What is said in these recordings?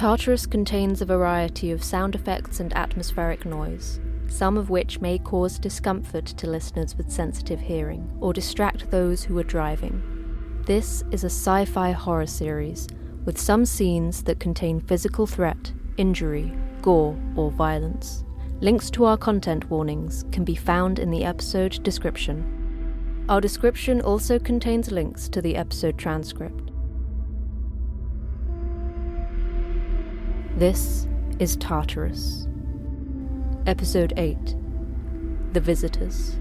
Tartarus contains a variety of sound effects and atmospheric noise, some of which may cause discomfort to listeners with sensitive hearing or distract those who are driving. This is a sci fi horror series with some scenes that contain physical threat, injury, gore, or violence. Links to our content warnings can be found in the episode description. Our description also contains links to the episode transcript. This is Tartarus. Episode 8 The Visitors.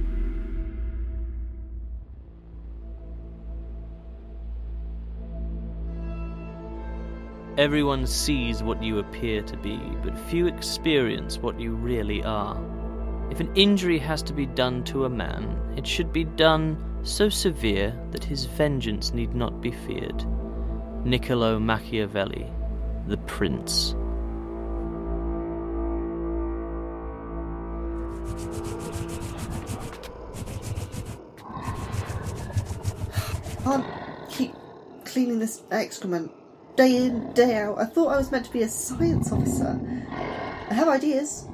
Everyone sees what you appear to be, but few experience what you really are. If an injury has to be done to a man, it should be done so severe that his vengeance need not be feared. Niccolo Machiavelli, the Prince. Can't keep cleaning this excrement day in, day out. I thought I was meant to be a science officer. I have ideas.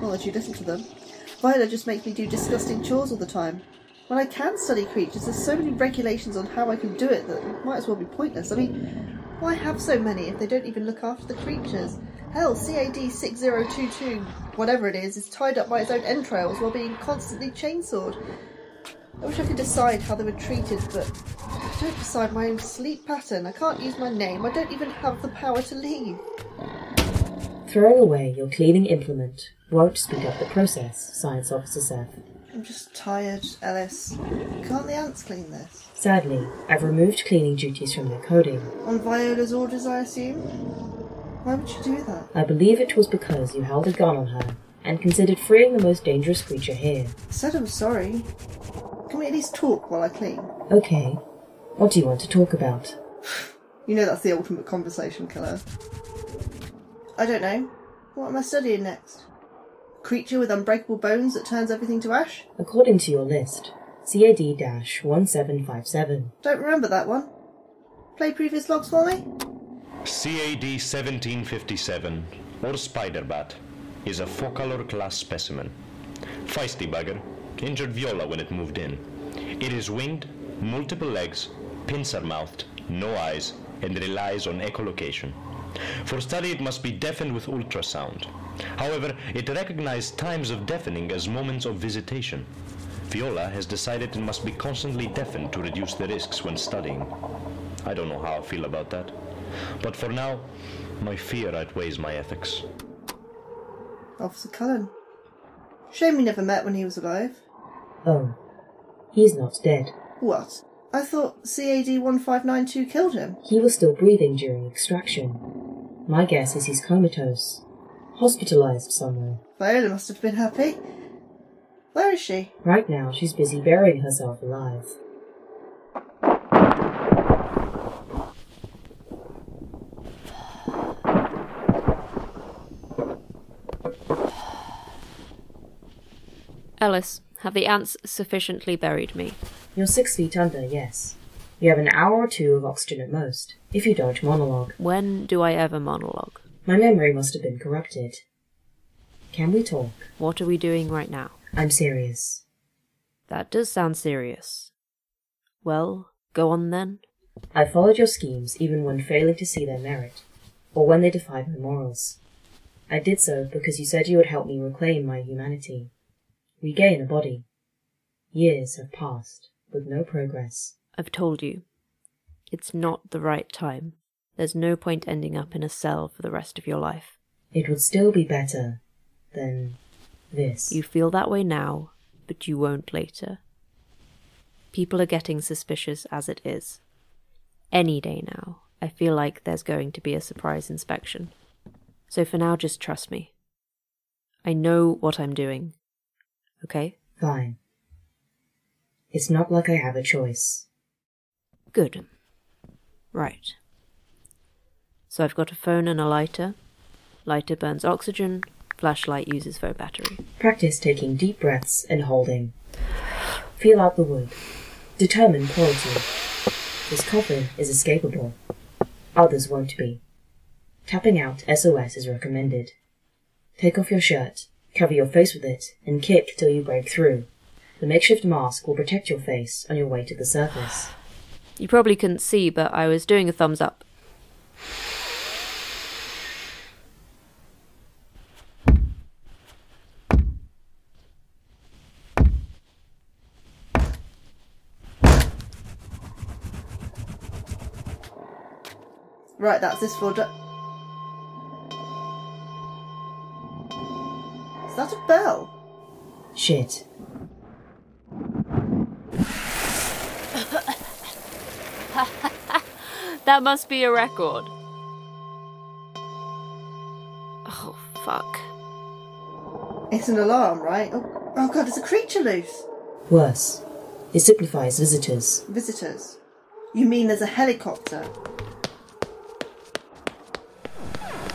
Not that you listen to them. Viola just makes me do disgusting chores all the time. When I can study creatures, there's so many regulations on how I can do it that it might as well be pointless. I mean, why have so many if they don't even look after the creatures? Hell, CAD 6022, whatever it is, is tied up by its own entrails while being constantly chainsawed. I wish I could decide how they were treated, but I don't decide my own sleep pattern. I can't use my name. I don't even have the power to leave. Throwing away your cleaning implement won't speed up the process, Science Officer Seth. I'm just tired, Ellis. Can't the ants clean this? Sadly, I've removed cleaning duties from their coding. On Viola's orders, I assume? Why would you do that? I believe it was because you held a gun on her and considered freeing the most dangerous creature here. I said I'm sorry. Can we at least talk while I clean? Okay. What do you want to talk about? You know that's the ultimate conversation killer. I don't know. What am I studying next? Creature with unbreakable bones that turns everything to ash? According to your list, CAD 1757. Don't remember that one. Play previous logs for me? CAD 1757, or Spiderbat, is a four-color class specimen. Feisty bugger, injured Viola when it moved in. It is winged, multiple legs, pincer-mouthed, no eyes, and relies on echolocation. For study it must be deafened with ultrasound. However, it recognizes times of deafening as moments of visitation. Viola has decided it must be constantly deafened to reduce the risks when studying. I don't know how I feel about that. But for now, my fear outweighs my ethics. Officer Cullen. Shame we never met when he was alive. Oh, he's not dead. What? I thought CAD 1592 killed him. He was still breathing during extraction. My guess is he's comatose. Hospitalized somewhere. Viola must have been happy. Where is she? Right now, she's busy burying herself alive. Ellis, have the ants sufficiently buried me? You're six feet under, yes. You have an hour or two of oxygen at most, if you don't monologue. When do I ever monologue? My memory must have been corrupted. Can we talk? What are we doing right now? I'm serious. That does sound serious. Well, go on then. I followed your schemes even when failing to see their merit, or when they defied my morals. I did so because you said you would help me reclaim my humanity. Regain a body. Years have passed, with no progress. I've told you. It's not the right time. There's no point ending up in a cell for the rest of your life. It would still be better than this. You feel that way now, but you won't later. People are getting suspicious as it is. Any day now, I feel like there's going to be a surprise inspection. So for now, just trust me. I know what I'm doing. Okay? Fine. It's not like I have a choice. Good. Right. So I've got a phone and a lighter. Lighter burns oxygen, flashlight uses phone battery. Practice taking deep breaths and holding. Feel out the wood. Determine quality. This coffin is escapable. Others won't be. Tapping out SOS is recommended. Take off your shirt, cover your face with it, and kick till you break through. The makeshift mask will protect your face on your way to the surface. You probably couldn't see, but I was doing a thumbs up. Right, that's this floor. That a bell? Shit. That must be a record. Oh, fuck. It's an alarm, right? Oh, oh god, there's a creature loose. Worse. It signifies visitors. Visitors. You mean there's a helicopter?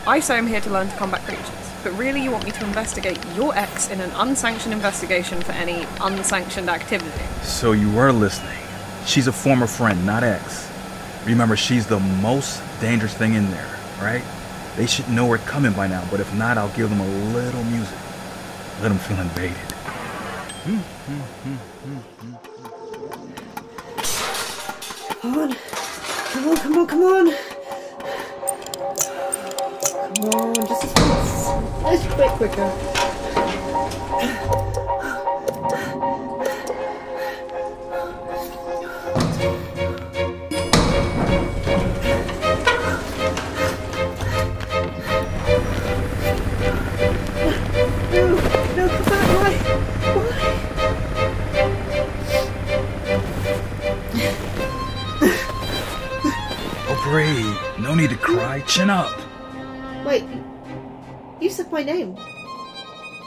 I say I'm here to learn to combat creatures, but really you want me to investigate your ex in an unsanctioned investigation for any unsanctioned activity. So you were listening. She's a former friend, not ex. Remember, she's the most dangerous thing in there, right? They should know we're coming by now, but if not, I'll give them a little music. Let them feel invaded. Come on. Come on, come on, come on. Just a quicker. No need to cry. Chin up. Wait, you said my name.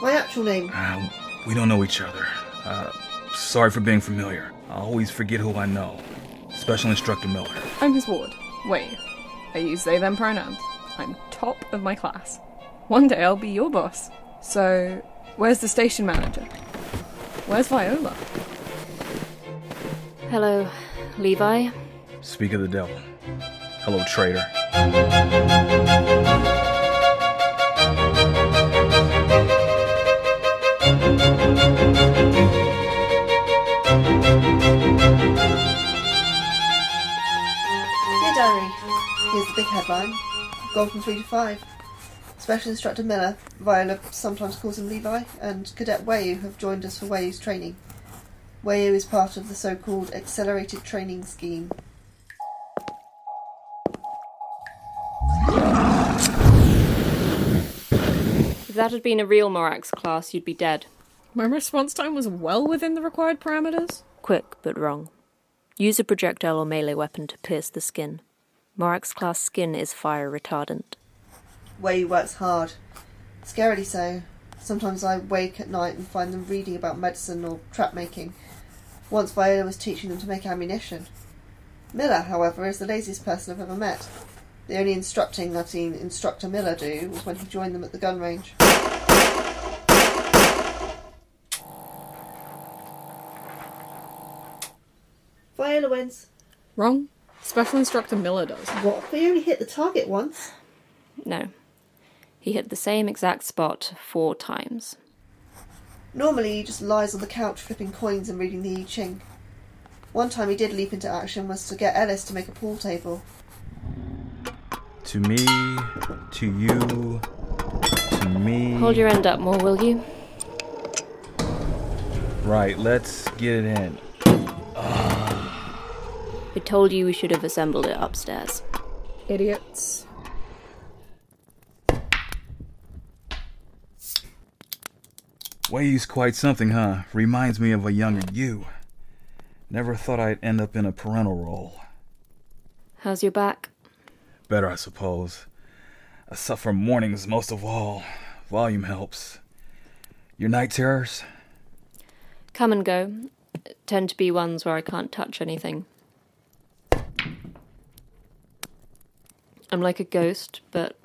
My actual name. Uh, we don't know each other. Uh, sorry for being familiar. I always forget who I know. Special Instructor Miller. I'm his ward. Wait, I use they them pronouns. I'm top of my class. One day I'll be your boss. So, where's the station manager? Where's Viola? Hello, Levi. Speak of the devil. Hello, traitor. Here's the big headline. Gone from 3 to 5. Special Instructor Miller, Viola sometimes calls him Levi, and Cadet Weyu have joined us for Weyu's training. Weyu is part of the so-called Accelerated Training Scheme. If that had been a real Morax class, you'd be dead. My response time was well within the required parameters. Quick, but wrong. Use a projectile or melee weapon to pierce the skin. Morax class skin is fire retardant. Weyu works hard. Scarily so. Sometimes I wake at night and find them reading about medicine or trap making. Once Viola was teaching them to make ammunition. Miller, however, is the laziest person I've ever met. The only instructing I've seen Instructor Miller do was when he joined them at the gun range. Viola wins. Wrong. Special Instructor Miller does. What? They only hit the target once. No. He hit the same exact spot four times. Normally, he just lies on the couch flipping coins and reading the I Ching. One time he did leap into action was to get Ellis to make a pool table. To me, to you, to me. Hold your end up more, will you? Right, let's get it in. We told you we should have assembled it upstairs. Idiots. Weyu's quite something, huh? Reminds me of a younger you. Never thought I'd end up in a parental role. How's your back? Better, I suppose. I suffer mornings most of all. Volume helps. Your night terrors? Come and go. Tend to be ones where I can't touch anything. I'm like a ghost, but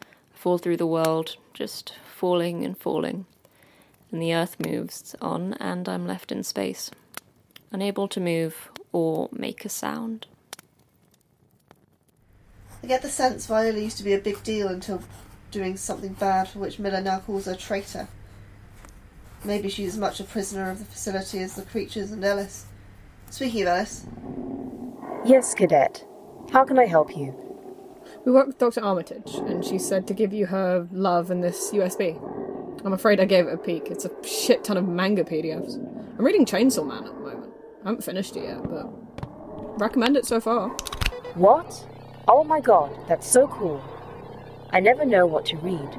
I fall through the world, just falling and falling. And the earth moves on, and I'm left in space, unable to move or make a sound. I get the sense Viola used to be a big deal until doing something bad for which Miller now calls her a traitor. Maybe she's as much a prisoner of the facility as the creatures and Ellis. Speaking of Ellis, Yes, Cadet. How can I help you? We worked with Dr. Armitage, and she said to give you her love and this USB. I'm afraid I gave it a peek. It's a shit ton of manga PDFs. I'm reading Chainsaw Man at the moment. I haven't finished it yet, but recommend it so far. What? Oh my god, that's so cool. I never know what to read.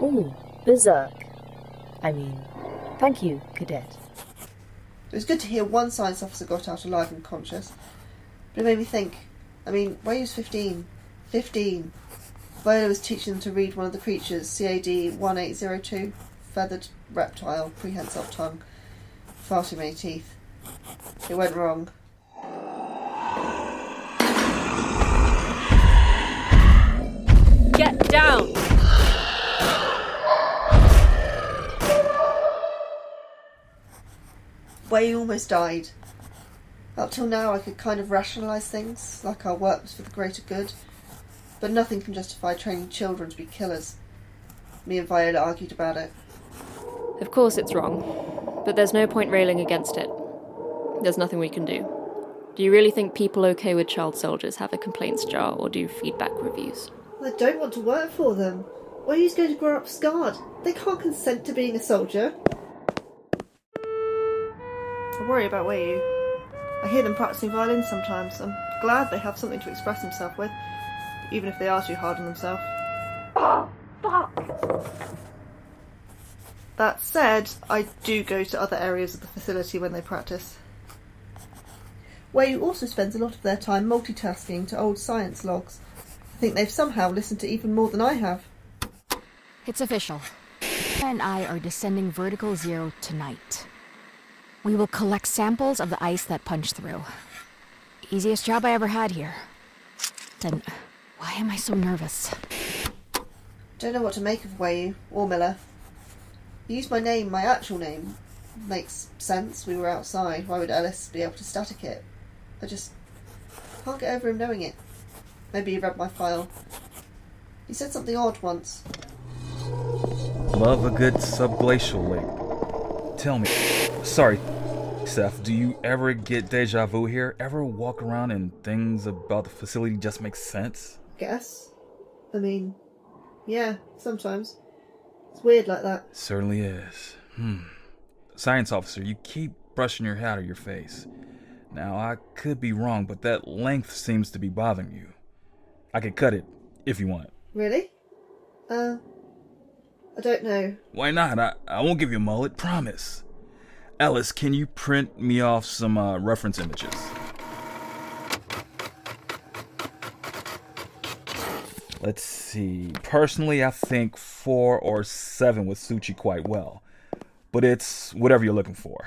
Ooh, Berserk. I mean, thank you, Cadet. it was good to hear one science officer got out alive and conscious. But it made me think. I mean, Weyu was 15. 15. Viola was teaching them to read one of the creatures, CAD 1802, feathered reptile, prehensile tongue, far too many teeth. It went wrong. Get down! Weyu almost died. Up till now, I could kind of rationalise things, like our work was for the greater good, but nothing can justify training children to be killers. Me and Viola argued about it. Of course it's wrong, but there's no point railing against it. There's nothing we can do. Do you really think people okay with child soldiers have a complaints jar or do feedback reviews? I don't want to work for them. Weyu's going to grow up scarred. They can't consent to being a soldier. I worry about Weyu. I hear them practicing violin sometimes. I'm glad they have something to express themselves with, even if they are too hard on themselves. That said, I do go to other areas of the facility when they practice. Weyu also spends a lot of their time multitasking to old science logs. I think they've somehow listened to even more than I have. It's official. and I are descending vertical zero tonight. We will collect samples of the ice that punched through. Easiest job I ever had here. Then, why am I so nervous? Don't know what to make of Weyu or Miller. He used my name, my actual name. Makes sense, we were outside. Why would Ellis be able to static it? I just can't get over him knowing it. Maybe he read my file. He said something odd once. Love a good subglacial lake. Tell me, sorry, Seth, do you ever get deja vu here? Ever walk around and things about the facility just make sense? Guess. I mean, yeah, sometimes. It's weird like that. Certainly is. Hmm. Science officer, you keep brushing your hat or your face. Now, I could be wrong, but that length seems to be bothering you. I could cut it if you want. Really? Uh, I don't know. Why not? I, I won't give you a mullet, promise. Ellis, can you print me off some uh, reference images? Let's see. Personally, I think four or seven would suit you quite well. But it's whatever you're looking for.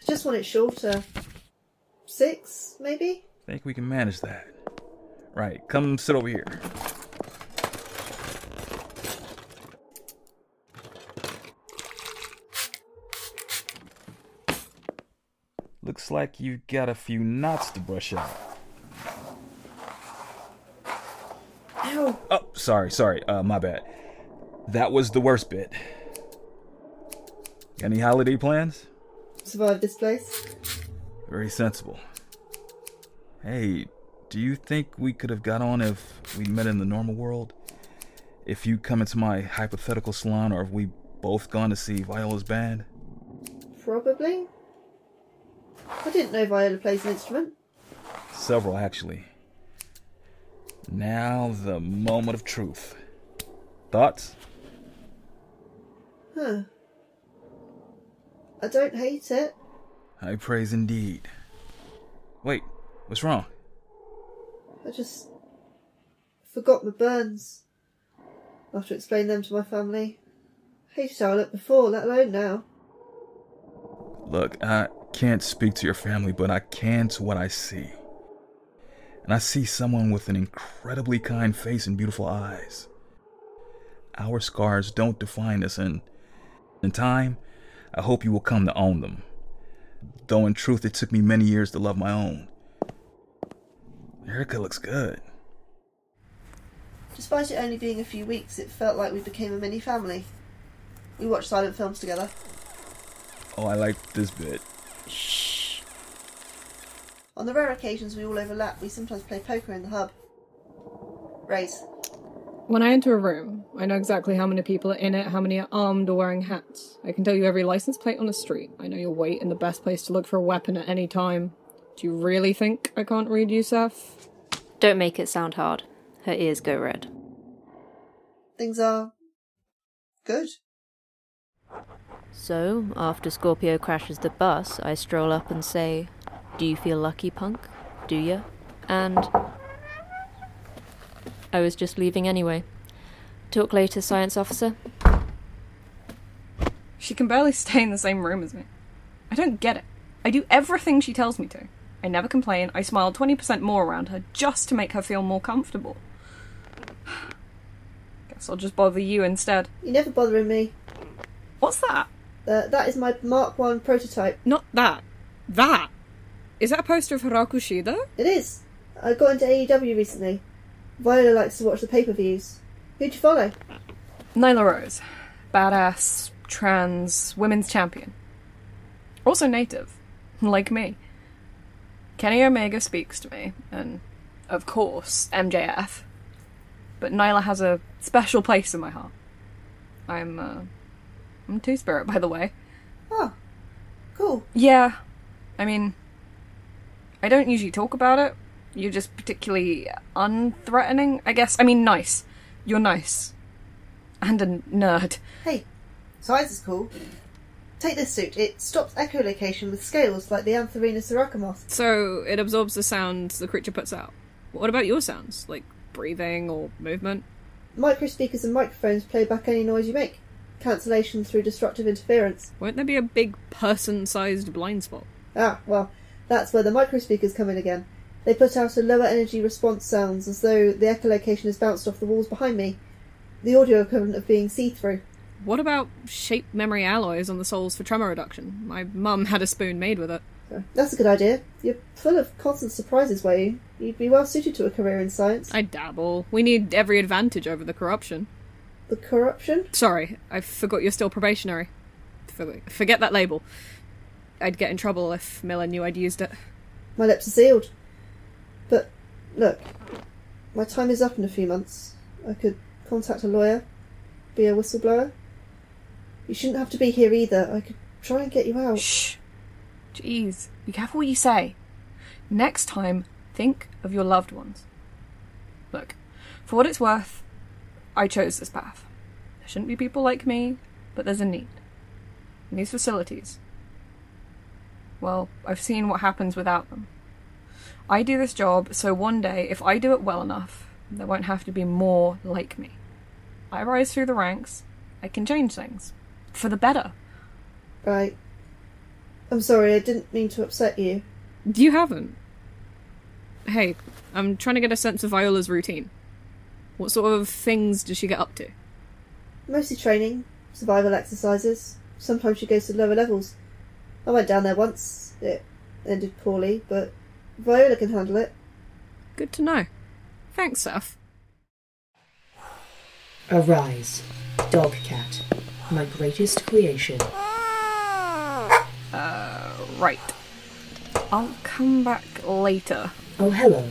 I just want it shorter. Six, maybe? Think we can manage that. Right, come sit over here. Looks like you've got a few knots to brush out. Ow! Oh, sorry, sorry. Uh, my bad. That was the worst bit. Any holiday plans? Survive this place? Very sensible. Hey, do you think we could have got on if we met in the normal world? If you come into my hypothetical salon, or if we both gone to see Viola's band? Probably. I didn't know Viola plays an instrument. Several, actually. Now, the moment of truth. Thoughts? Huh. I don't hate it. High praise indeed. Wait, what's wrong? I just forgot my burns. I have to explain them to my family. Hated how I looked before, let alone now. Look, I can't speak to your family, but I can to what I see. And I see someone with an incredibly kind face and beautiful eyes. Our scars don't define us, and in time, I hope you will come to own them. Though in truth, it took me many years to love my own. Haircut looks good. Despite it only being a few weeks, it felt like we became a mini family. We watched silent films together. Oh, I like this bit. On the rare occasions we all overlap, we sometimes play poker in the hub. Raise. When I enter a room, I know exactly how many people are in it, how many are armed or wearing hats. I can tell you every license plate on the street. I know your weight and the best place to look for a weapon at any time. Do you really think I can't read you, Seth? Don't make it sound hard. Her ears go red. Things are good. So, after Scorpio crashes the bus, I stroll up and say, Do you feel lucky, punk? Do ya? And. I was just leaving anyway. Talk later, science officer. She can barely stay in the same room as me. I don't get it. I do everything she tells me to. I never complain. I smile 20% more around her just to make her feel more comfortable. Guess I'll just bother you instead. You're never bothering me. What's that? Uh, that is my Mark 1 prototype. Not that. That. Is that a poster of Hikaru Shida? It is. I got into AEW recently. Viola likes to watch the pay per views. Who'd you follow? Nyla Rose. Badass, trans, women's champion. Also native. Like me. Kenny Omega speaks to me, and of course, MJF. But Nyla has a special place in my heart. I'm, uh. I'm Two Spirit, by the way. Oh, cool. Yeah. I mean, I don't usually talk about it. You're just particularly unthreatening, I guess. I mean, nice. You're nice. And a nerd. Hey, size is cool. Take this suit. It stops echolocation with scales like the Antherina suraka moth. So it absorbs the sounds the creature puts out. What about your sounds? Like breathing or movement? Microspeakers and microphones play back any noise you make. Cancellation through destructive interference. Won't there be a big person sized blind spot? Ah, well, that's where the microspeakers come in again. They put out a lower energy response sounds as though the echolocation is bounced off the walls behind me. The audio equivalent of being see through. What about shape memory alloys on the soles for tremor reduction? My mum had a spoon made with it. That's a good idea. You're full of constant surprises, were you? You'd be well suited to a career in science. I dabble. We need every advantage over the corruption. The corruption? Sorry, I forgot you're still probationary. Forget that label. I'd get in trouble if Miller knew I'd used it. My lips are sealed. But, look, my time is up in a few months. I could contact a lawyer, be a whistleblower. You shouldn't have to be here either. I could try and get you out. Shh. Jeez, be careful what you say. Next time, think of your loved ones. Look, for what it's worth, I chose this path. There shouldn't be people like me, but there's a need. And these facilities. Well, I've seen what happens without them. I do this job so one day, if I do it well enough, there won't have to be more like me. I rise through the ranks, I can change things. For the better. Right. I'm sorry, I didn't mean to upset you. You haven't. Hey, I'm trying to get a sense of Viola's routine. What sort of things does she get up to? Mostly training, survival exercises. Sometimes she goes to lower levels. I went down there once. It ended poorly, but Viola can handle it. Good to know. Thanks, Seth. Arise, dog cat, my greatest creation. Uh, right. I'll come back later. Oh, hello.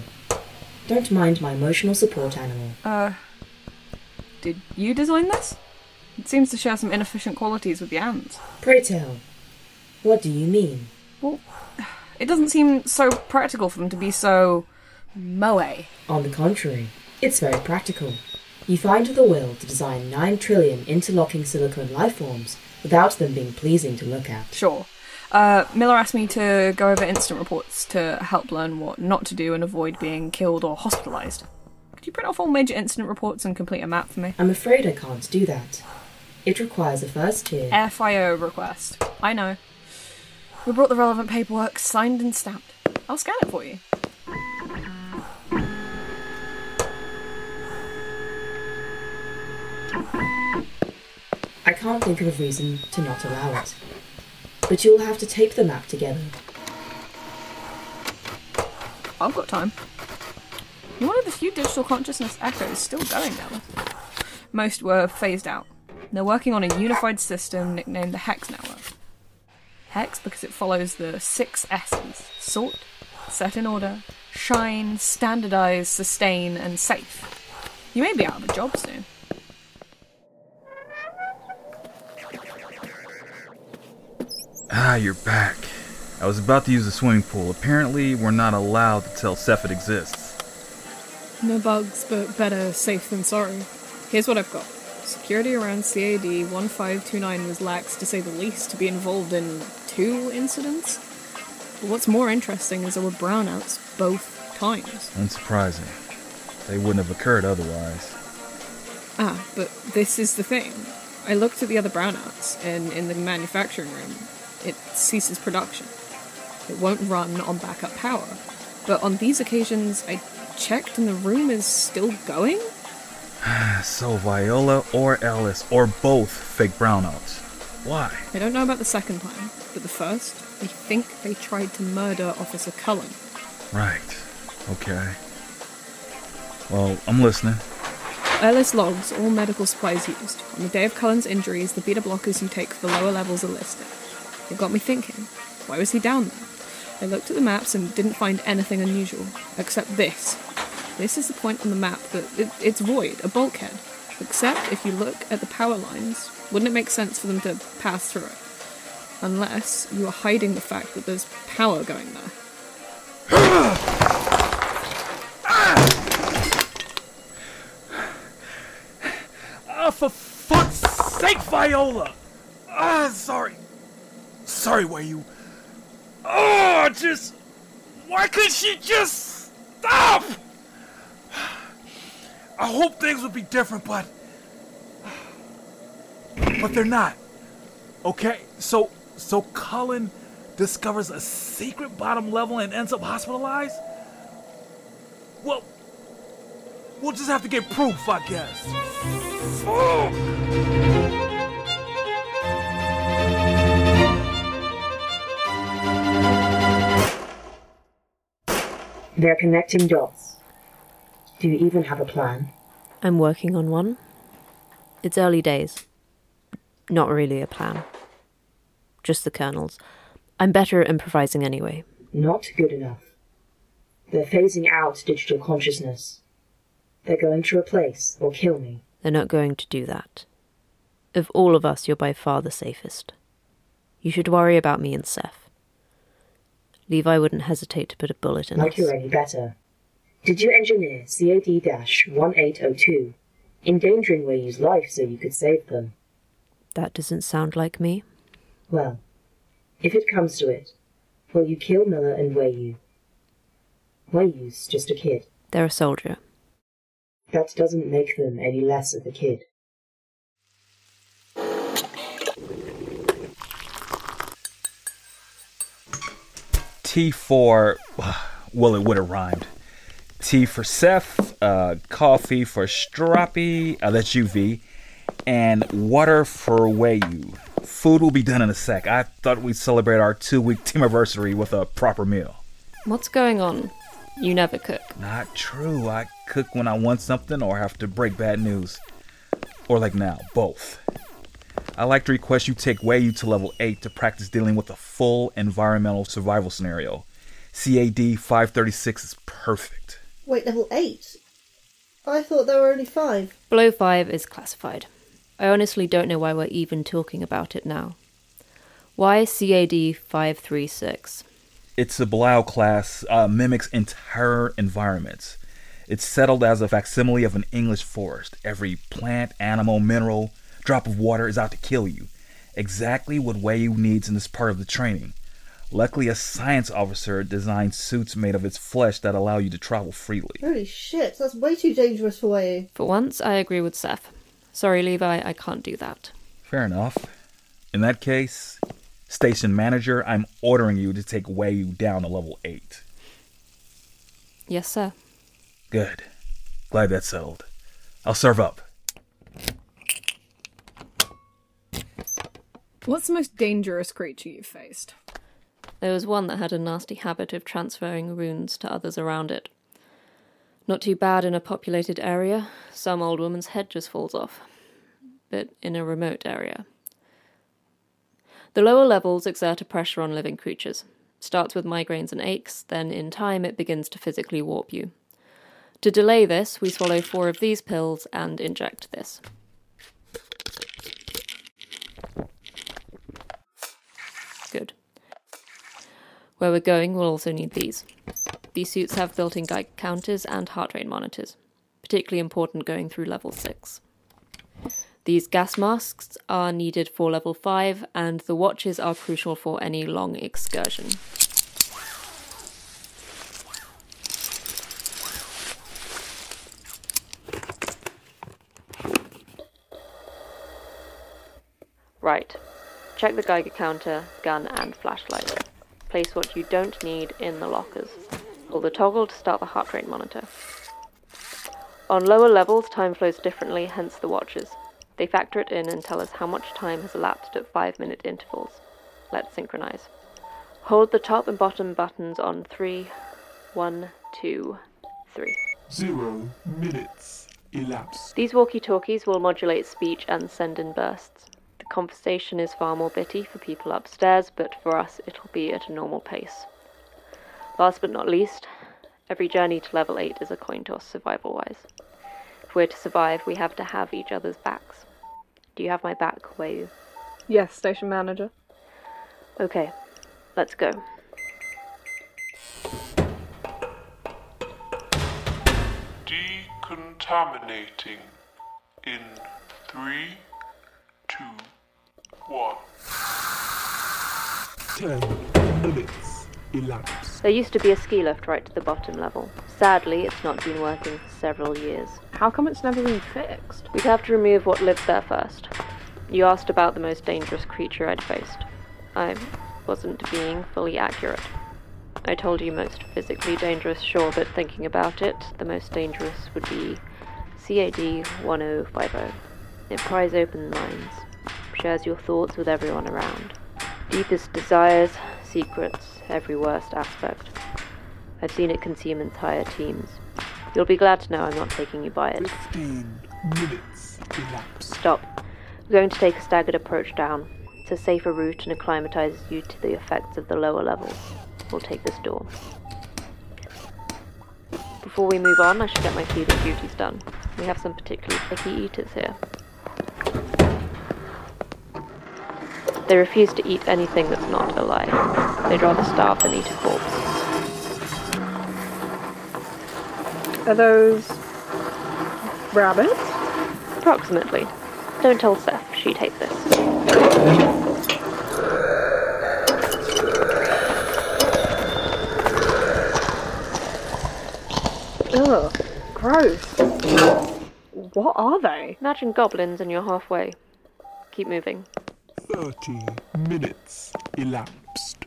Don't mind my emotional support animal. Uh, did you design this? It seems to share some inefficient qualities with the ants. Pray tell, what do you mean? Well, it doesn't seem so practical for them to be so moe. On the contrary, it's very practical. You find the will to design 9 trillion interlocking silicone life forms without them being pleasing to look at. Sure. Uh, Miller asked me to go over incident reports to help learn what not to do and avoid being killed or hospitalized. Could you print off all major incident reports and complete a map for me? I'm afraid I can't do that. It requires a first tier. FIO request. I know. We brought the relevant paperwork, signed and stamped. I'll scan it for you. I can't think of a reason to not allow it. But you'll have to tape the map together. I've got time. You're one of the few digital consciousness echoes still going now. Most were phased out. They're working on a unified system nicknamed the Hex Network. Hex because it follows the six S's sort, set in order, shine, standardize, sustain, and safe. You may be out of a job soon. Ah, you're back. I was about to use the swimming pool. Apparently, we're not allowed to tell Seth it exists. No bugs, but better safe than sorry. Here's what I've got. Security around CAD 1529 was lax to say the least to be involved in two incidents. But what's more interesting is there were brownouts both times. Unsurprising. They wouldn't have occurred otherwise. Ah, but this is the thing. I looked at the other brownouts, and in the manufacturing room, it ceases production. It won't run on backup power. But on these occasions, I checked and the room is still going? So Viola or Ellis or both fake brownouts. Why? I don't know about the second time, but the first, I think they tried to murder Officer Cullen. Right. Okay. Well, I'm listening. Ellis logs all medical supplies used. On the day of Cullen's injuries, the beta blockers you take for the lower levels are listed. It got me thinking, why was he down there? I looked at the maps and didn't find anything unusual, except this. This is the point on the map that it, it's void, a bulkhead. Except if you look at the power lines, wouldn't it make sense for them to pass through it? Unless you are hiding the fact that there's power going there. Ah, for fuck's sake, Viola! Ah, sorry. Sorry, were you? Oh, just. Why couldn't she just stop? I hope things would be different, but. But they're not. Okay, so. So Cullen discovers a secret bottom level and ends up hospitalized? Well. We'll just have to get proof, I guess. Fuck! They're connecting dots. Do you even have a plan? I'm working on one. It's early days. Not really a plan. Just the kernels. I'm better at improvising anyway. Not good enough. They're phasing out digital consciousness. They're going to replace or kill me. They're not going to do that. Of all of us, you're by far the safest. You should worry about me and Seth. Levi wouldn't hesitate to put a bullet in Like us. you're any better. Did you engineer CAD 1802, endangering Weyu's life so you could save them? That doesn't sound like me. Well, if it comes to it, will you kill Miller and Weyu? Weyu's just a kid. They're a soldier. That doesn't make them any less of a kid. T for, well, it would have rhymed. T for Seth, uh, coffee for Stroppy, uh, that's UV, and water for Weyu. Food will be done in a sec. I thought we'd celebrate our two week team anniversary with a proper meal. What's going on? You never cook. Not true. I cook when I want something or have to break bad news. Or like now, both. I like to request you take Weyu to level 8 to practice dealing with a full environmental survival scenario. CAD 536 is perfect. Wait, level 8? I thought there were only 5. Below 5 is classified. I honestly don't know why we're even talking about it now. Why CAD 536? It's a Blau class, uh, mimics entire environments. It's settled as a facsimile of an English forest. Every plant, animal, mineral, drop of water is out to kill you. Exactly what Weyu needs in this part of the training. Luckily, a science officer designed suits made of its flesh that allow you to travel freely. Holy shit, that's way too dangerous for you. For once, I agree with Seth. Sorry, Levi, I can't do that. Fair enough. In that case, station manager, I'm ordering you to take Weyu down to level 8. Yes, sir. Good. Glad that's settled. I'll serve up. What's the most dangerous creature you've faced? There was one that had a nasty habit of transferring runes to others around it. Not too bad in a populated area. Some old woman's head just falls off. But in a remote area. The lower levels exert a pressure on living creatures. Starts with migraines and aches, then in time it begins to physically warp you. To delay this, we swallow four of these pills and inject this. Good. Where we're going, we'll also need these. These suits have built in Geiger counters and heart rate monitors, particularly important going through level 6. These gas masks are needed for level 5, and the watches are crucial for any long excursion. Right. Check the Geiger counter, gun, and flashlight. Place what you don't need in the lockers. Pull the toggle to start the heart rate monitor. On lower levels, time flows differently, hence the watches. They factor it in and tell us how much time has elapsed at 5 minute intervals. Let's synchronize. Hold the top and bottom buttons on three, one, two, three. Zero minutes elapsed. These walkie talkies will modulate speech and send in bursts. The conversation is far more bitty for people upstairs, but for us it'll be at a normal pace. Last but not least, every journey to level 8 is a coin toss survival wise. If we're to survive, we have to have each other's backs. Do you have my back, Weyu? Yes, station manager. Okay, let's go. Decontaminating in three, two, one. Ten minutes elapsed. There used to be a ski lift right to the bottom level. Sadly, it's not been working for several years. How come it's never been fixed? We'd have to remove what lives there first. You asked about the most dangerous creature I'd faced. I wasn't being fully accurate. I told you most physically dangerous, sure, but thinking about it, the most dangerous would be CAD 1050. It pries open minds, shares your thoughts with everyone around. Deepest desires, secrets, every worst aspect. I've seen it consume entire teams. You'll be glad to know I'm not taking you by it. Fifteen minutes elapsed. Stop. We're going to take a staggered approach down. It's a safer route and acclimatizes you to the effects of the lower levels. We'll take this door. Before we move on, I should get my feeding duties done. We have some particularly picky eaters here. They refuse to eat anything that's not alive. They'd rather starve than eat a corpse. Are those rabbits? Approximately. Don't tell Seth, she'd hate this. Ugh, gross. What are they? Imagine goblins and you're halfway. Keep moving. Thirty minutes elapsed.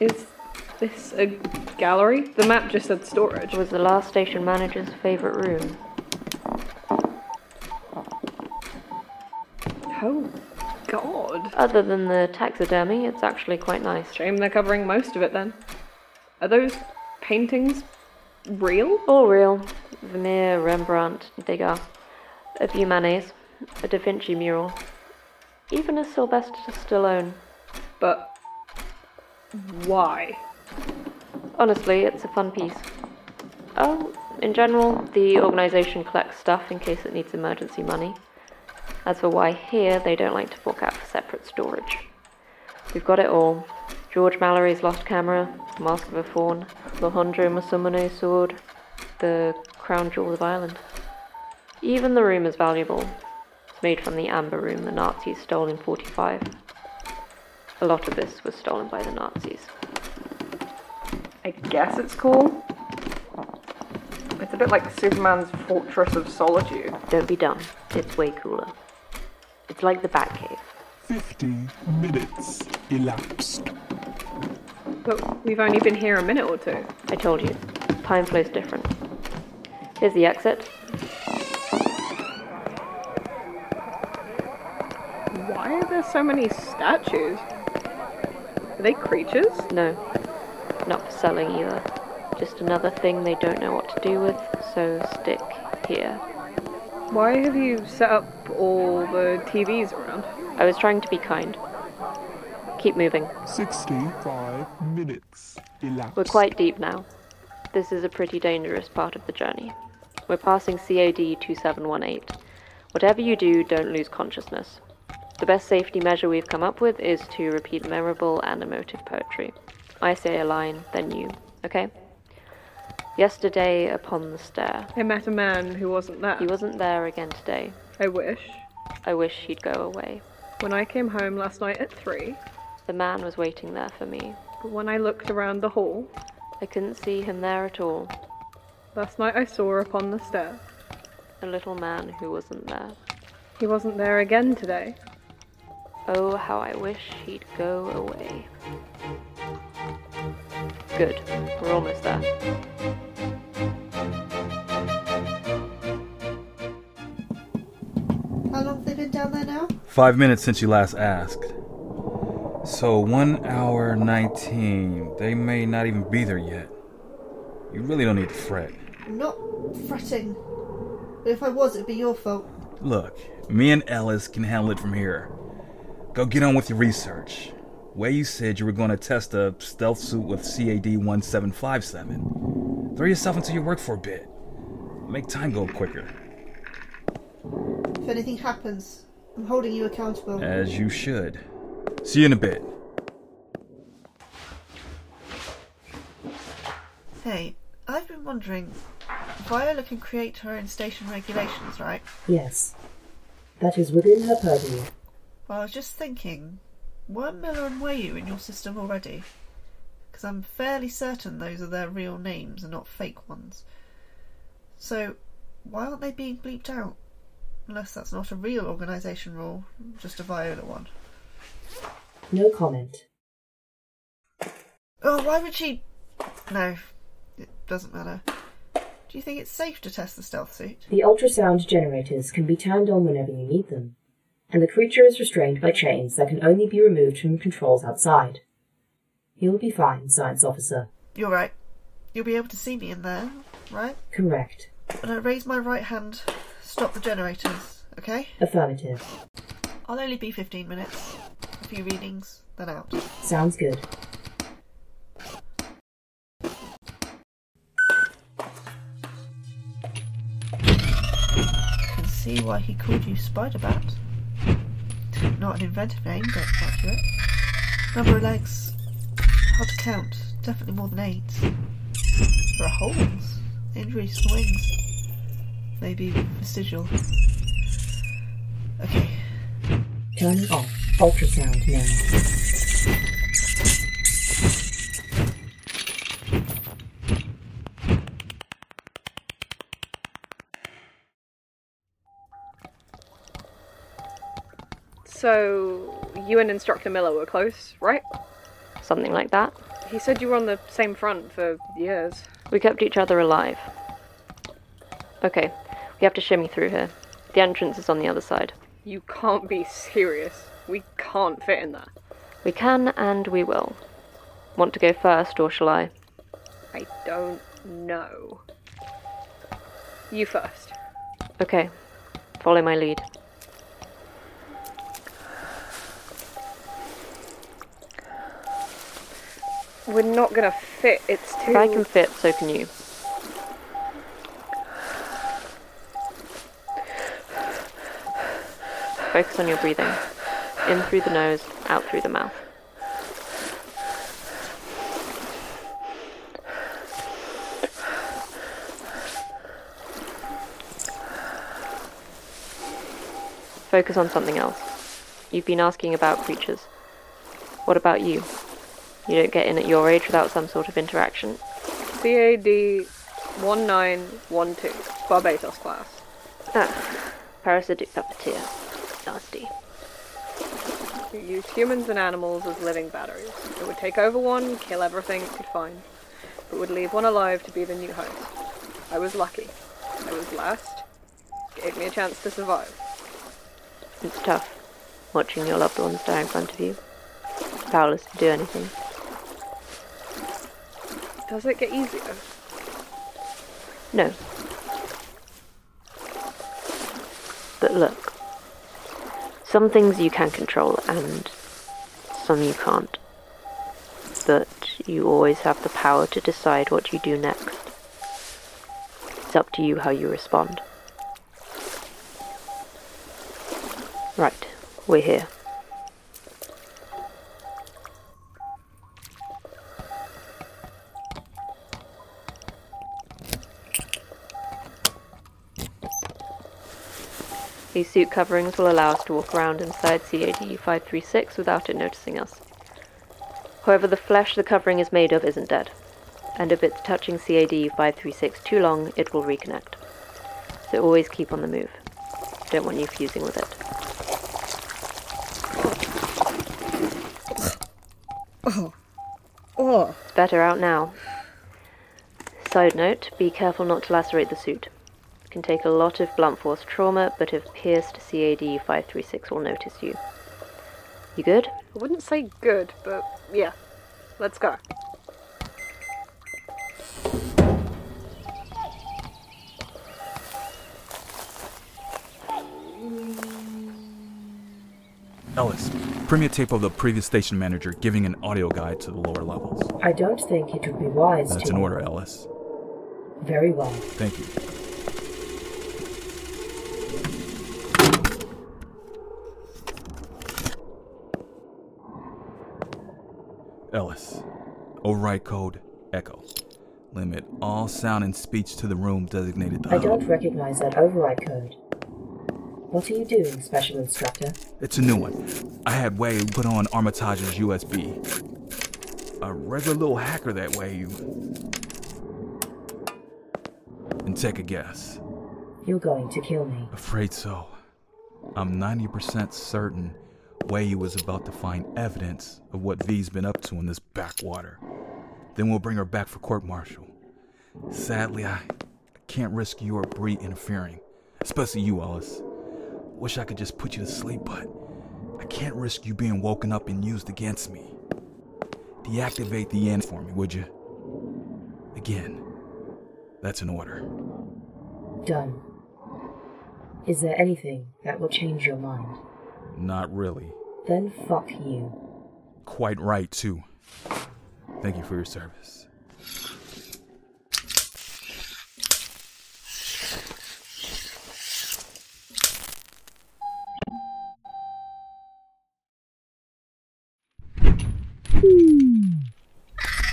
Is this a gallery? The map just said storage. It was the last station manager's favorite room. Oh, God. Other than the taxidermy, it's actually quite nice. Shame they're covering most of it then. Are those paintings real? All real. Vermeer, Rembrandt, Degas, a few Manets, a Da Vinci mural, even a Sylvester Stallone. But why? Honestly, it's a fun piece. Oh, in general, the organisation collects stuff in case it needs emergency money. As for why here, they don't like to fork out for separate storage. We've got it all. George Mallory's lost camera, Mask of a Faun, Alejandro Masamune's sword, the crown jewel of Ireland. Even the room is valuable. It's made from the amber room the Nazis stole in 45. A lot of this was stolen by the Nazis. I guess it's cool. It's a bit like Superman's Fortress of Solitude. Don't be dumb. It's way cooler. It's like the Batcave. Fifty minutes elapsed. But we've only been here a minute or two. I told you, time flows different. Here's the exit. Why are there so many statues? Are they creatures? No, not for selling either. Just another thing they don't know what to do with, so stick here. Why have you set up all the TVs around? I was trying to be kind. Keep moving. 65 minutes elapsed. We're quite deep now. This is a pretty dangerous part of the journey. We're passing CAD 2718. Whatever you do, don't lose consciousness. The best safety measure we've come up with is to repeat memorable and emotive poetry. I say a line, then you, okay? Yesterday upon the stair. I met a man who wasn't there. He wasn't there again today. I wish. I wish he'd go away. When I came home last night at three, The man was waiting there for me. but when I looked around the hall, I couldn't see him there at all. last night I saw upon the stair. A little man who wasn't there. He wasn't there again today. Oh, how I wish he'd go away. Good. We're almost there. How long have they been down there now? Five minutes since you last asked. So, one hour 19. They may not even be there yet. You really don't need to fret. I'm not fretting. But if I was, it'd be your fault. Look, me and Ellis can handle it from here. Go get on with your research. Weyu said you were going to test a stealth suit with CAD 1757. Throw yourself into your work for a bit. Make time go quicker. If anything happens, I'm holding you accountable. As you should. See you in a bit. Hey, I've been wondering. Viola can create her own station regulations, right? Yes. That is within her purview. Well, I was just thinking, were Miller and Weyu in your system already? Because I'm fairly certain those are their real names and not fake ones. So, why aren't they being bleeped out? Unless that's not a real organisation rule, just a Viola one. No comment. Oh, why would she. No, it doesn't matter. Do you think it's safe to test the stealth suit? The ultrasound generators can be turned on whenever you need them, and the creature is restrained by chains that can only be removed from controls outside. You'll be fine, Science Officer. You're right. You'll be able to see me in there, right? Correct. When I raise my right hand, stop the generators, okay? Affirmative. I'll only be 15 minutes. A few readings, then out. Sounds good. I can see why he called you Spider Bat. Not an inventive name, but accurate. Number of legs. Hard to count. Definitely more than eight. There are holes. Injuries to the wings. Maybe vestigial. Okay. Turning off ultrasound now. So, you and Instructor Miller were close, right? Something like that. He said you were on the same front for years. We kept each other alive. Okay, we have to shimmy through here. The entrance is on the other side. You can't be serious. We can't fit in there. We can and we will. Want to go first, or shall I? I don't know. You first. Okay, follow my lead. We're not gonna fit. It's too. If I can fit, so can you. Focus on your breathing. In through the nose, out through the mouth. Focus on something else. You've been asking about creatures. What about you? You don't get in at your age without some sort of interaction. CAD 1912, Barbados class. Ah, parasitic puppeteer. Nasty. You used humans and animals as living batteries. It would take over one, kill everything it could find, but would leave one alive to be the new host. I was lucky. I was last. Gave me a chance to survive. It's tough, watching your loved ones die in front of you. Powerless to do anything. Does it get easier? No. But look, some things you can control and some you can't. But you always have the power to decide what you do next. It's up to you how you respond. Right, we're here. These suit coverings will allow us to walk around inside CAD 536 without it noticing us. However, the flesh the covering is made of isn't dead, and if it's touching CAD 536 too long, it will reconnect. So always keep on the move. Don't want you fusing with it. Oh, It's better out now. Side note, be careful not to lacerate the suit. It can take a lot of blunt force trauma, but if pierced, CAD 536 will notice you. You good? I wouldn't say good, but yeah. Let's go. Ellis, premiere tape of the previous station manager giving an audio guide to the lower levels. I don't think it would be wise That's to. an order, Ellis. Very well. Thank you. Ellis, override code Echo. Limit all sound and speech to the room designated the I hub. don't recognize that override code. What are you doing, Special Instructor? It's a new one. I had Weyu put on Armitage's USB. A regular little hacker that way. You... And take a guess. You're going to kill me. Afraid so. I'm 90% certain Weyu was about to find evidence of what V's been up to in this backwater. Then we'll bring her back for court martial. Sadly, I I can't risk you or Bree interfering. Especially you, Ellis. Wish I could just put you to sleep, but I can't risk you being woken up and used against me. Deactivate the end for me, would you? Again, that's an order. Done. Is there anything that will change your mind? Not really. Then fuck you. Quite right, too. Thank you for your service.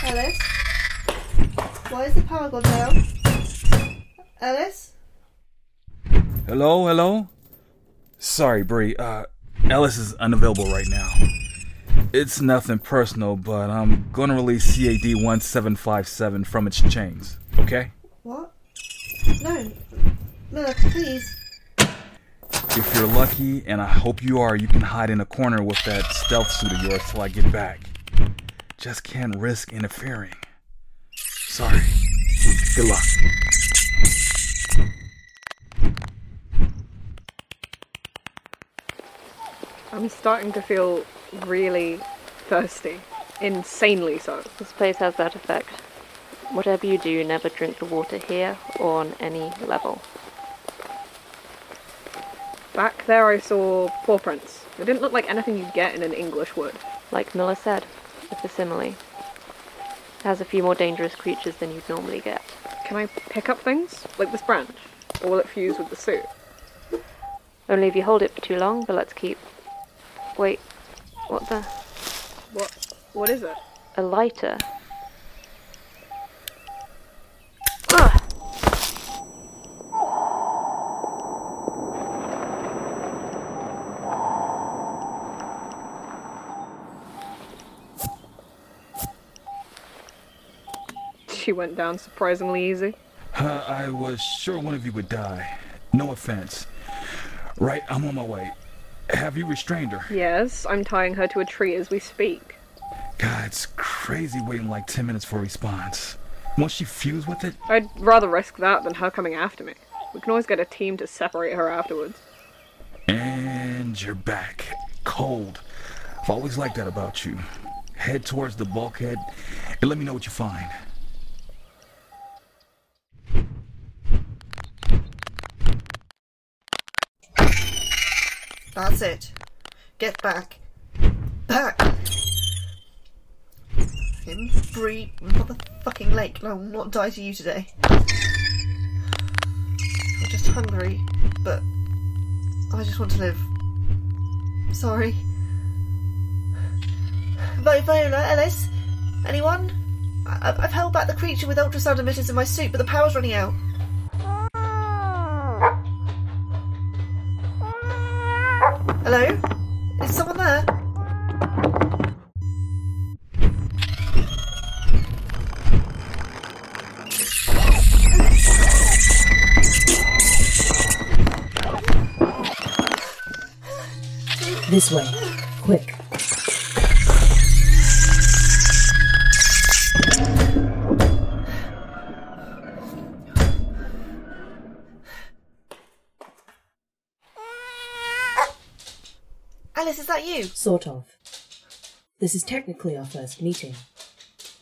Ellis? Why is the power gone down? Ellis? Hello, hello? Sorry, Bree. Uh, Ellis is unavailable right now. It's nothing personal, but I'm gonna release CAD 1757 from its chains, okay? What? No. No, please. If you're lucky, and I hope you are, you can hide in a corner with that stealth suit of yours till I get back. Just can't risk interfering. Sorry. Good luck. I'm starting to feel really thirsty. Insanely so. This place has that effect. Whatever you do, never drink the water here or on any level. Back there I saw paw prints. They didn't look like anything you'd get in an English wood. Like Miller said, it's a simile. It has a few more dangerous creatures than you'd normally get. Can I pick up things? Like this branch? Or will it fuse with the suit? Only if you hold it for too long, but let's keep. Wait, what the? What what is it? A lighter? Ugh! She went down surprisingly easy. Uh, I was sure one of you would die. No offense. Right, I'm on my way. Have you restrained her? Yes, I'm tying her to a tree as we speak. God, it's crazy waiting like 10 minutes for a response. Once she fused with it, I'd rather risk that than her coming after me. We can always get a team to separate her afterwards. and you're back. Cold. I've always liked that about you. Head towards the bulkhead and let me know what you find. That's it. Get back. Back! Him, Bree, motherfucking Lake. I will not die to you today. I'm just hungry, but I just want to live. Sorry. Vi- Viola, Ellis? Anyone? I- I've held back the creature with ultrasound emitters in my suit, but the power's running out. Hello? Sort of. This is technically our first meeting.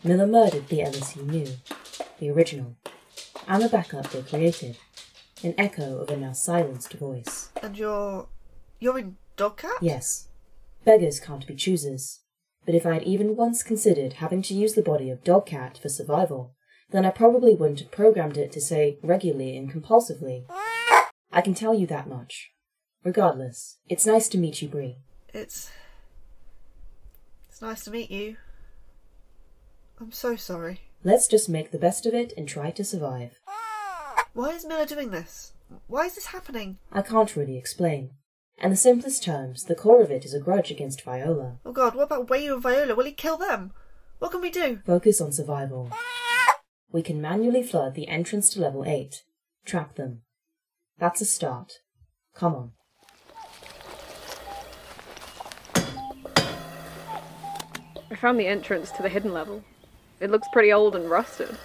Miller murdered the Ellis you knew, the original. I'm a backup they created, an echo of a now silenced voice. And you're. you're in Dogcat? Yes, beggars can't be choosers. But if I'd even once considered having to use the body of Dogcat for survival, then I probably wouldn't have programmed it to say regularly and compulsively. I can tell you that much. Regardless, it's nice to meet you, Bree. It's. Nice to meet you. I'm so sorry. Let's just make the best of it and try to survive. Why is Miller doing this? Why is this happening? I can't really explain. In the simplest terms, the core of it is a grudge against Viola. Oh god, what about Weyu and Viola? Will he kill them? What can we do? Focus on survival. We can manually flood the entrance to level 8. Trap them. That's a start. Come on. I found the entrance to the hidden level. It looks pretty old and rusted.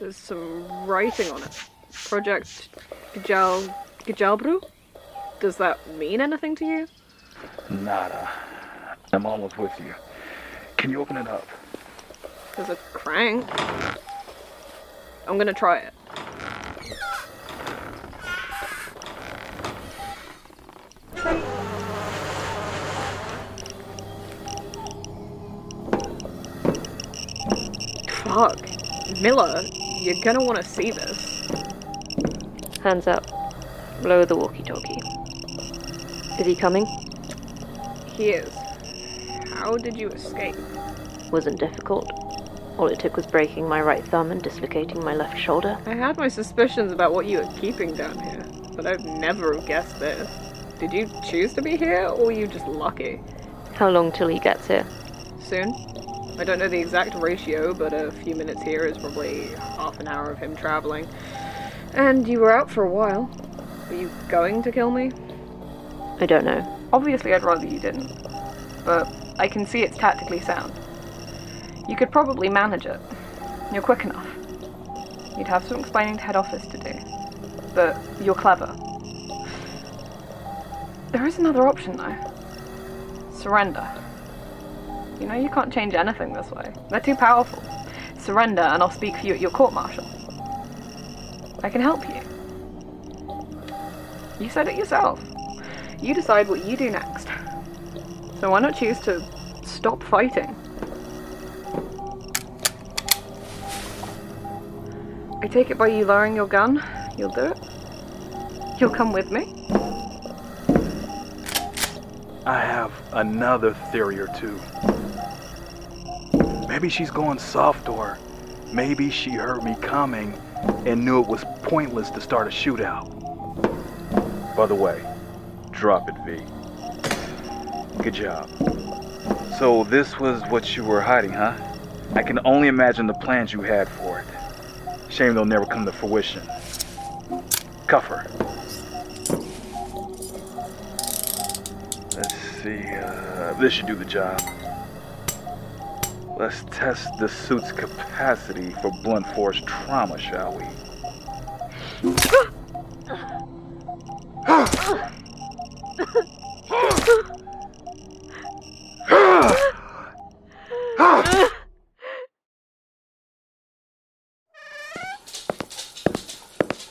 There's some writing on it. Project Gijal Gijalbru? Does that mean anything to you? Nada. I'm almost with you. Can you open it up? There's a crank. I'm gonna try it. Fuck. Miller, you're gonna wanna see this. Hands up. Lower the walkie talkie. Is he coming? He is. How did you escape? Wasn't difficult. All it took was breaking my right thumb and dislocating my left shoulder. I had my suspicions about what you were keeping down here, but I'd never have guessed this. Did you choose to be here, or were you just lucky? How long till he gets here? Soon? I don't know the exact ratio, but a few minutes here is probably half an hour of him traveling. And you were out for a while. Are you going to kill me? I don't know. Obviously, I'd rather you didn't. But I can see it's tactically sound. You could probably manage it. You're quick enough. You'd have some explaining to head office to do. But you're clever. There is another option, though. Surrender. You know, you can't change anything this way. They're too powerful. Surrender, and I'll speak for you at your court martial. I can help you. You said it yourself. You decide what you do next. So why not choose to stop fighting? I take it by you lowering your gun, you'll do it? You'll come with me? I have another theory or two. Maybe she's going soft, or maybe she heard me coming and knew it was pointless to start a shootout. By the way, drop it, V. Good job. So this was what you were hiding, huh? I can only imagine the plans you had for it. Shame they'll never come to fruition. Cuff her. Let's see, uh, this should do the job. Let's test the suit's capacity for blunt force trauma, shall we?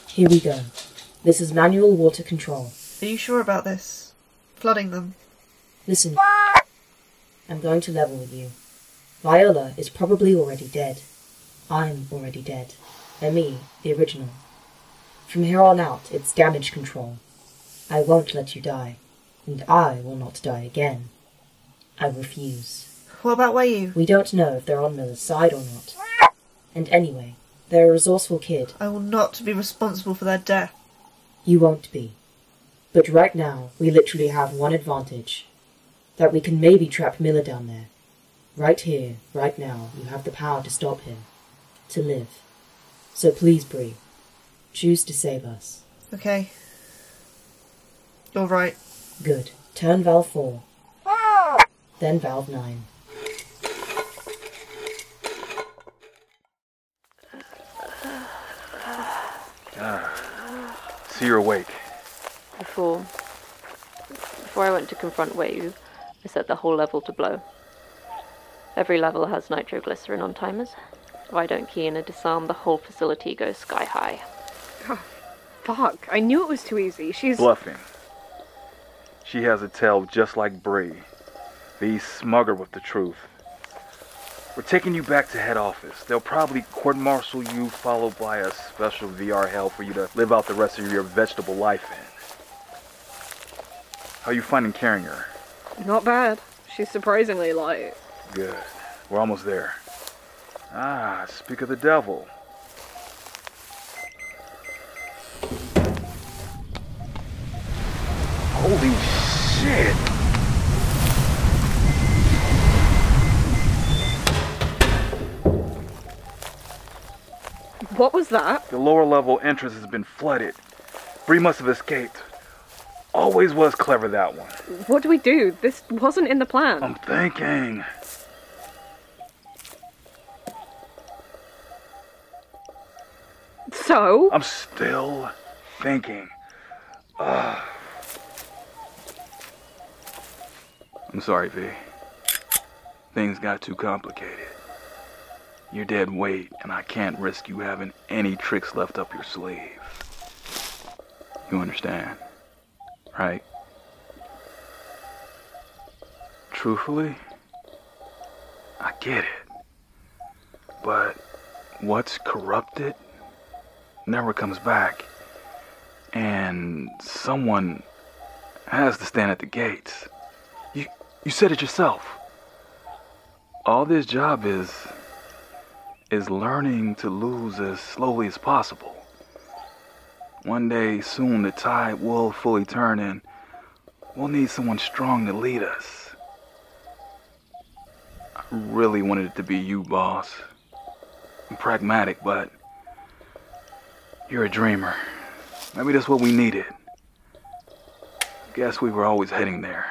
Here we go. This is manual water control. Are you sure about this? flooding them. Listen. I'm going to level with you. Viola is probably already dead. I'm already dead. And me, the original. From here on out, it's damage control. I won't let you die. And I will not die again. I refuse. What about Weyu? We don't know if they're on Miller's side or not. And anyway, they're a resourceful kid. I will not be responsible for their death. You won't be. But right now, we literally have one advantage. That we can maybe trap Miller down there. Right here, right now, you have the power to stop him. To live. So please, Bree, choose to save us. Okay. You're. Good. Turn valve 4. Ah! Then valve 9. Ah. See you're awake. Before, before I went to confront Weyu, I set the whole level to blow. Every level has nitroglycerin on timers. If I don't key in a disarm, the whole facility goes sky high. Oh, fuck, I knew it was too easy. She's. Bluffing. She has a tail just like Bree. The smugger with the truth. We're taking you back to head office. They'll probably court martial you, followed by a special VR hell for you to live out the rest of your vegetable life in. How are you finding carrying her? Not bad. She's surprisingly light. Good. We're almost there. Ah, speak of the devil. Holy shit! What was that? The lower level entrance has been flooded. Bree must have escaped. Always was clever, that one. What do we do? This wasn't in the plan. I'm thinking. So? I'm still thinking. I'm sorry, V. Things got too complicated. You're dead weight, and I can't risk you having any tricks left up your sleeve. You understand? Right? Truthfully, I get it. But what's corrupted never comes back. And someone has to stand at the gates. You you said it yourself. All this job is is learning to lose as slowly as possible. One day soon the tide will fully turn and we'll need someone strong to lead us. I really wanted it to be you, boss. I'm pragmatic, but you're a dreamer. Maybe that's what we needed. Guess we were always heading there.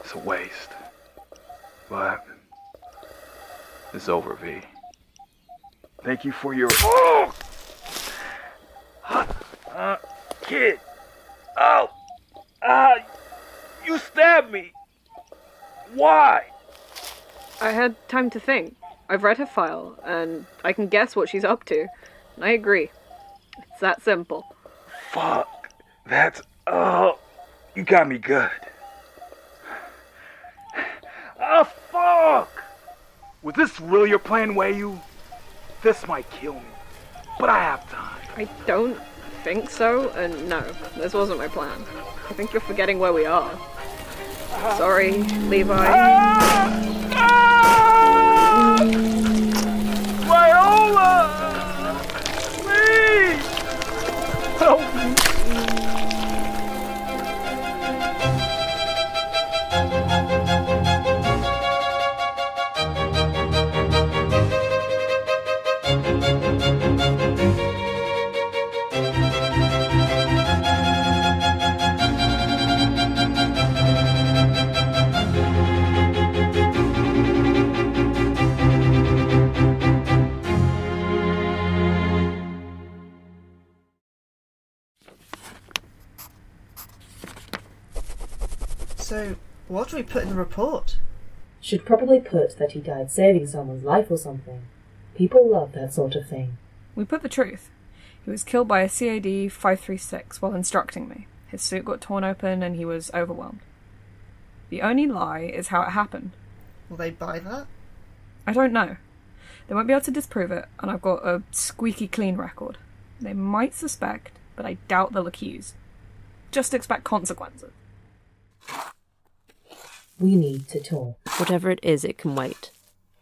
It's a waste. But it's over, V. Thank you for your. Oh! Uh, kid! Oh! Ah! you stabbed me! Why? I had time to think. I've read her file, and I can guess what she's up to. I agree. It's that simple. Fuck. That's. Oh. You got me good. Oh, fuck! Was this really your plan, Weyu? This might kill me. But I have time. I don't think so, and no, this wasn't my plan. I think you're forgetting where we are. Sorry, Levi. Viola! We put in the report? Should probably put that he died saving someone's life or something. People love that sort of thing. We put the truth. He was killed by a CAD 536 while instructing me. His suit got torn open and he was overwhelmed. The only lie is how it happened. Will they buy that? I don't know. They won't be able to disprove it, and I've got a squeaky clean record. They might suspect, but I doubt they'll accuse. Just expect consequences. We need to talk. Whatever it is, it can wait.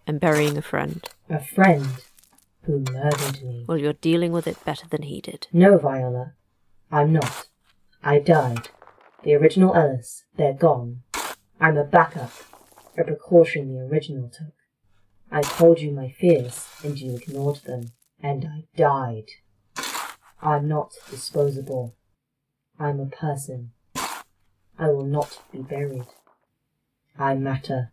I'm burying a friend. A friend who murdered me. Well, you're dealing with it better than he did. No, Viola. I'm not. I died. The original Ellis, they're gone. I'm a backup. A precaution the original took. I told you my fears, and you ignored them, and I died. I'm not disposable. I'm a person. I will not be buried. I matter.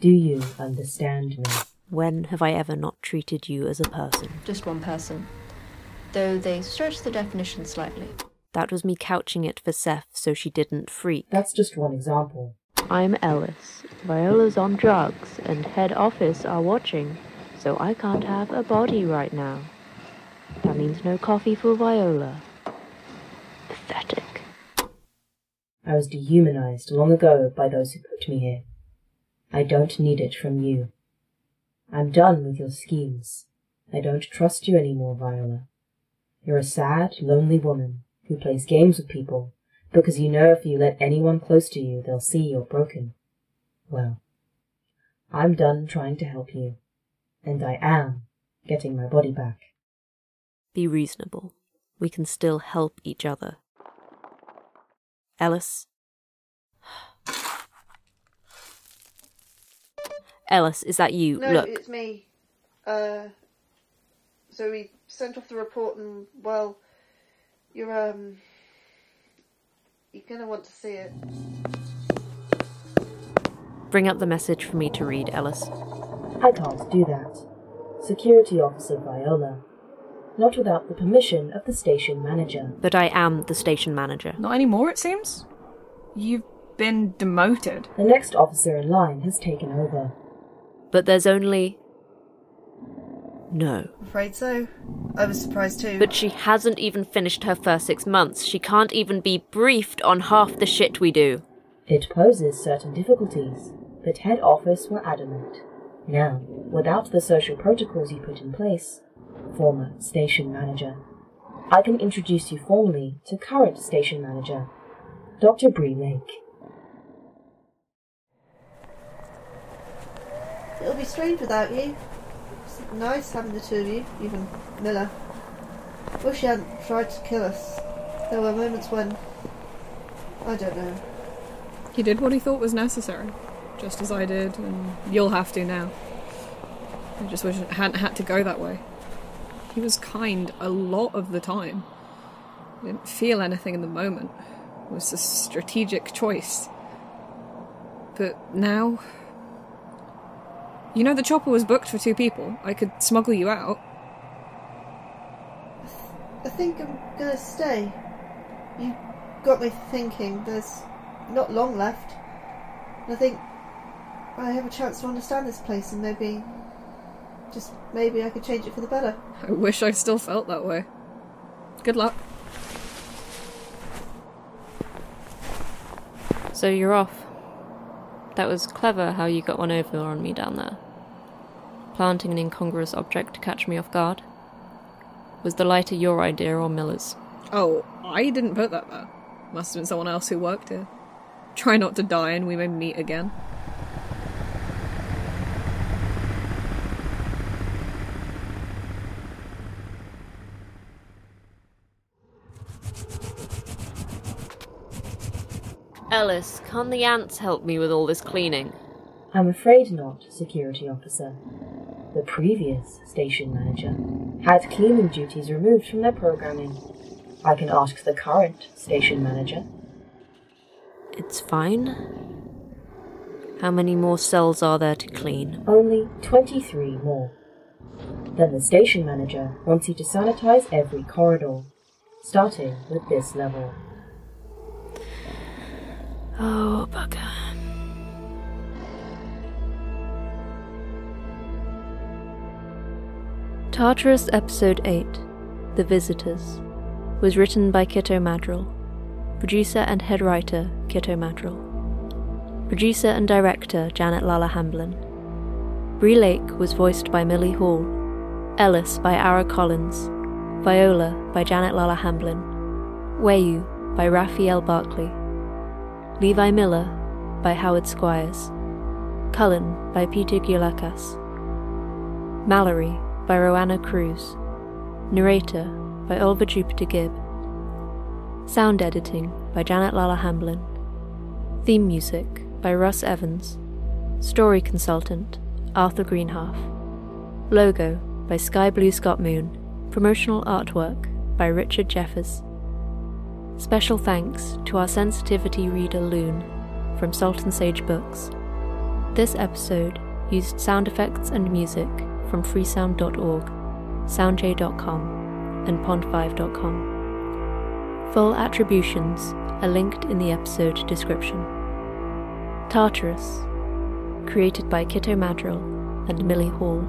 Do you understand me? When have I ever not treated you as a person? Just one person. Though they stretch the definition slightly. That was me couching it for Seth so she didn't freak. That's just one example. I'm Ellis. Viola's on drugs, and head office are watching, so I can't have a body right now. That means no coffee for Viola. Pathetic. I was dehumanized long ago by those who put me here. I don't need it from you. I'm done with your schemes. I don't trust you anymore, Viola. You're a sad, lonely woman who plays games with people because you know if you let anyone close to you, they'll see you're broken. Well, I'm done trying to help you, and I am getting my body back. Be reasonable. We can still help each other. Ellis? Ellis, is that you? No, Look. it's me. Uh, so we sent off the report, and well, you're um, you're gonna want to see it. Bring up the message for me to read, Ellis. I can't do that. Security Officer Viola. Not without the permission of the station manager. But I am the station manager. Not anymore, it seems. You've been demoted. The next officer in line has taken over. But there's only. No. I'm afraid so. I was surprised too. But she hasn't even finished her first six months. She can't even be briefed on half the shit we do. It poses certain difficulties, but head office were adamant. Now, without the social protocols you put in place, former station manager, I can introduce you formally to current station manager, Dr. Bree Lake. It'll be strange without you. It's nice having the two of you, even Miller. Wish he hadn't tried to kill us. There were moments when. I don't know. He did what he thought was necessary, just as I did, and you'll have to now. I just wish it hadn't had to go that way. He was kind a lot of the time. I didn't feel anything in the moment. It was a strategic choice. But now. You know, the chopper was booked for two people. I could smuggle you out. I think I'm gonna stay. You got me thinking. There's not long left. I think I have a chance to understand this place and maybe. Just maybe I could change it for the better. I wish I still felt that way. Good luck. So you're off. That was clever how you got one over on me down there. Planting an incongruous object to catch me off guard. Was the lighter your idea or Miller's? Oh, I didn't put that there. Must have been someone else who worked here. Try not to die and we may meet again. Ellis, can't the ants help me with all this cleaning? I'm afraid not, security officer. The previous station manager had cleaning duties removed from their programming. I can ask the current station manager. It's fine. How many more cells are there to clean? Only 23 more. Then the station manager wants you to sanitize every corridor, starting with this level. Oh, bugger. Tartarus Episode 8 The Visitors was written by Kitto Maddrell. Producer and head writer Kitto Maddrell. Producer and director Janet Lalla Hamblin. Bree Lake was voiced by Milly Hall, Ellis by Arah Collins, Viola by Janet Lalla Hamblin, Weyu by Raphael Barclay, Levi Miller by Howard Squires, Cullen by Petyr Gkioulekas, Mallory by Roanna Cruz, narrator by Oliver Jupiter Gibb, sound editing by Janet Lalla Hamblin, theme music by Russ Evans, story consultant Arthur Greenhalf, logo by Skye-Blue Scott Moon, promotional artwork by Richard Jeffers. Special thanks to our sensitivity reader Lune from Salt and Sage Books. This episode used sound effects and music from freesound.org, soundjay.com, and pond5.com. Full attributions are linked in the episode description. Tartarus, created by Kitto Maddrell and Milly Hall.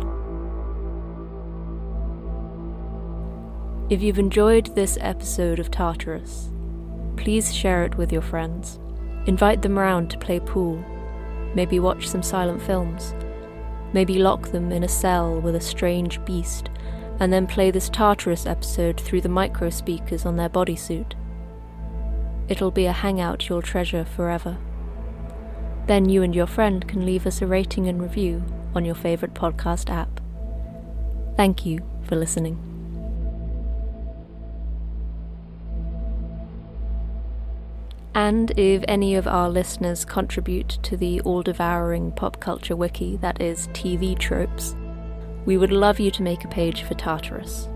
If you've enjoyed this episode of Tartarus, please share it with your friends. Invite them round to play pool, maybe watch some silent films, maybe lock them in a cell with a strange beast, and then play this Tartarus episode through the micro speakers on their bodysuit. It'll be a hangout you'll treasure forever. Then you and your friend can leave us a rating and review on your favourite podcast app. Thank you for listening. And if any of our listeners contribute to the all devouring pop culture wiki that is TV tropes, we would love you to make a page for Tartarus.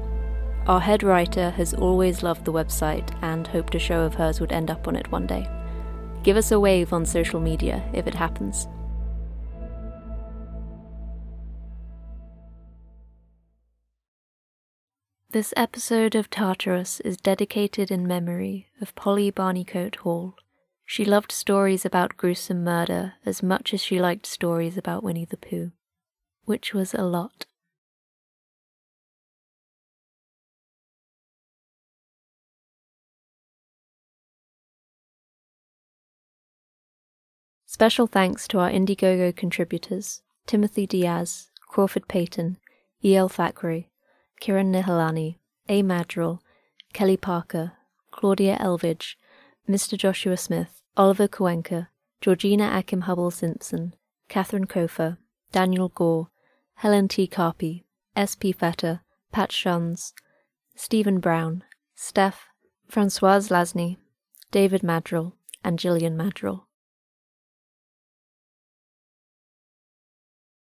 Our head writer has always loved the website and hoped a show of hers would end up on it one day. Give us a wave on social media if it happens. This episode of Tartarus is dedicated in memory of Polly Barneycoat Hall. She loved stories about gruesome murder as much as she liked stories about Winnie the Pooh, which was a lot. Special thanks to our Indiegogo contributors Timothy Diaz, Crawford Payton, E.L. Thackeray, Kiran Nihalani, A. Maddrell, Kelly Parker, Claudia Elvidge, Mr. Joshua Smith, Oliver Kuenka, Georgina Akim Hubble Simpson, Catherine Kofer, Daniel Gore, Helen T. Carpy, S. P. Fetter, Pat Shuns, Stephen Brown, Steph, Francoise Lasny, David Maddrell, and Gillian Maddrell.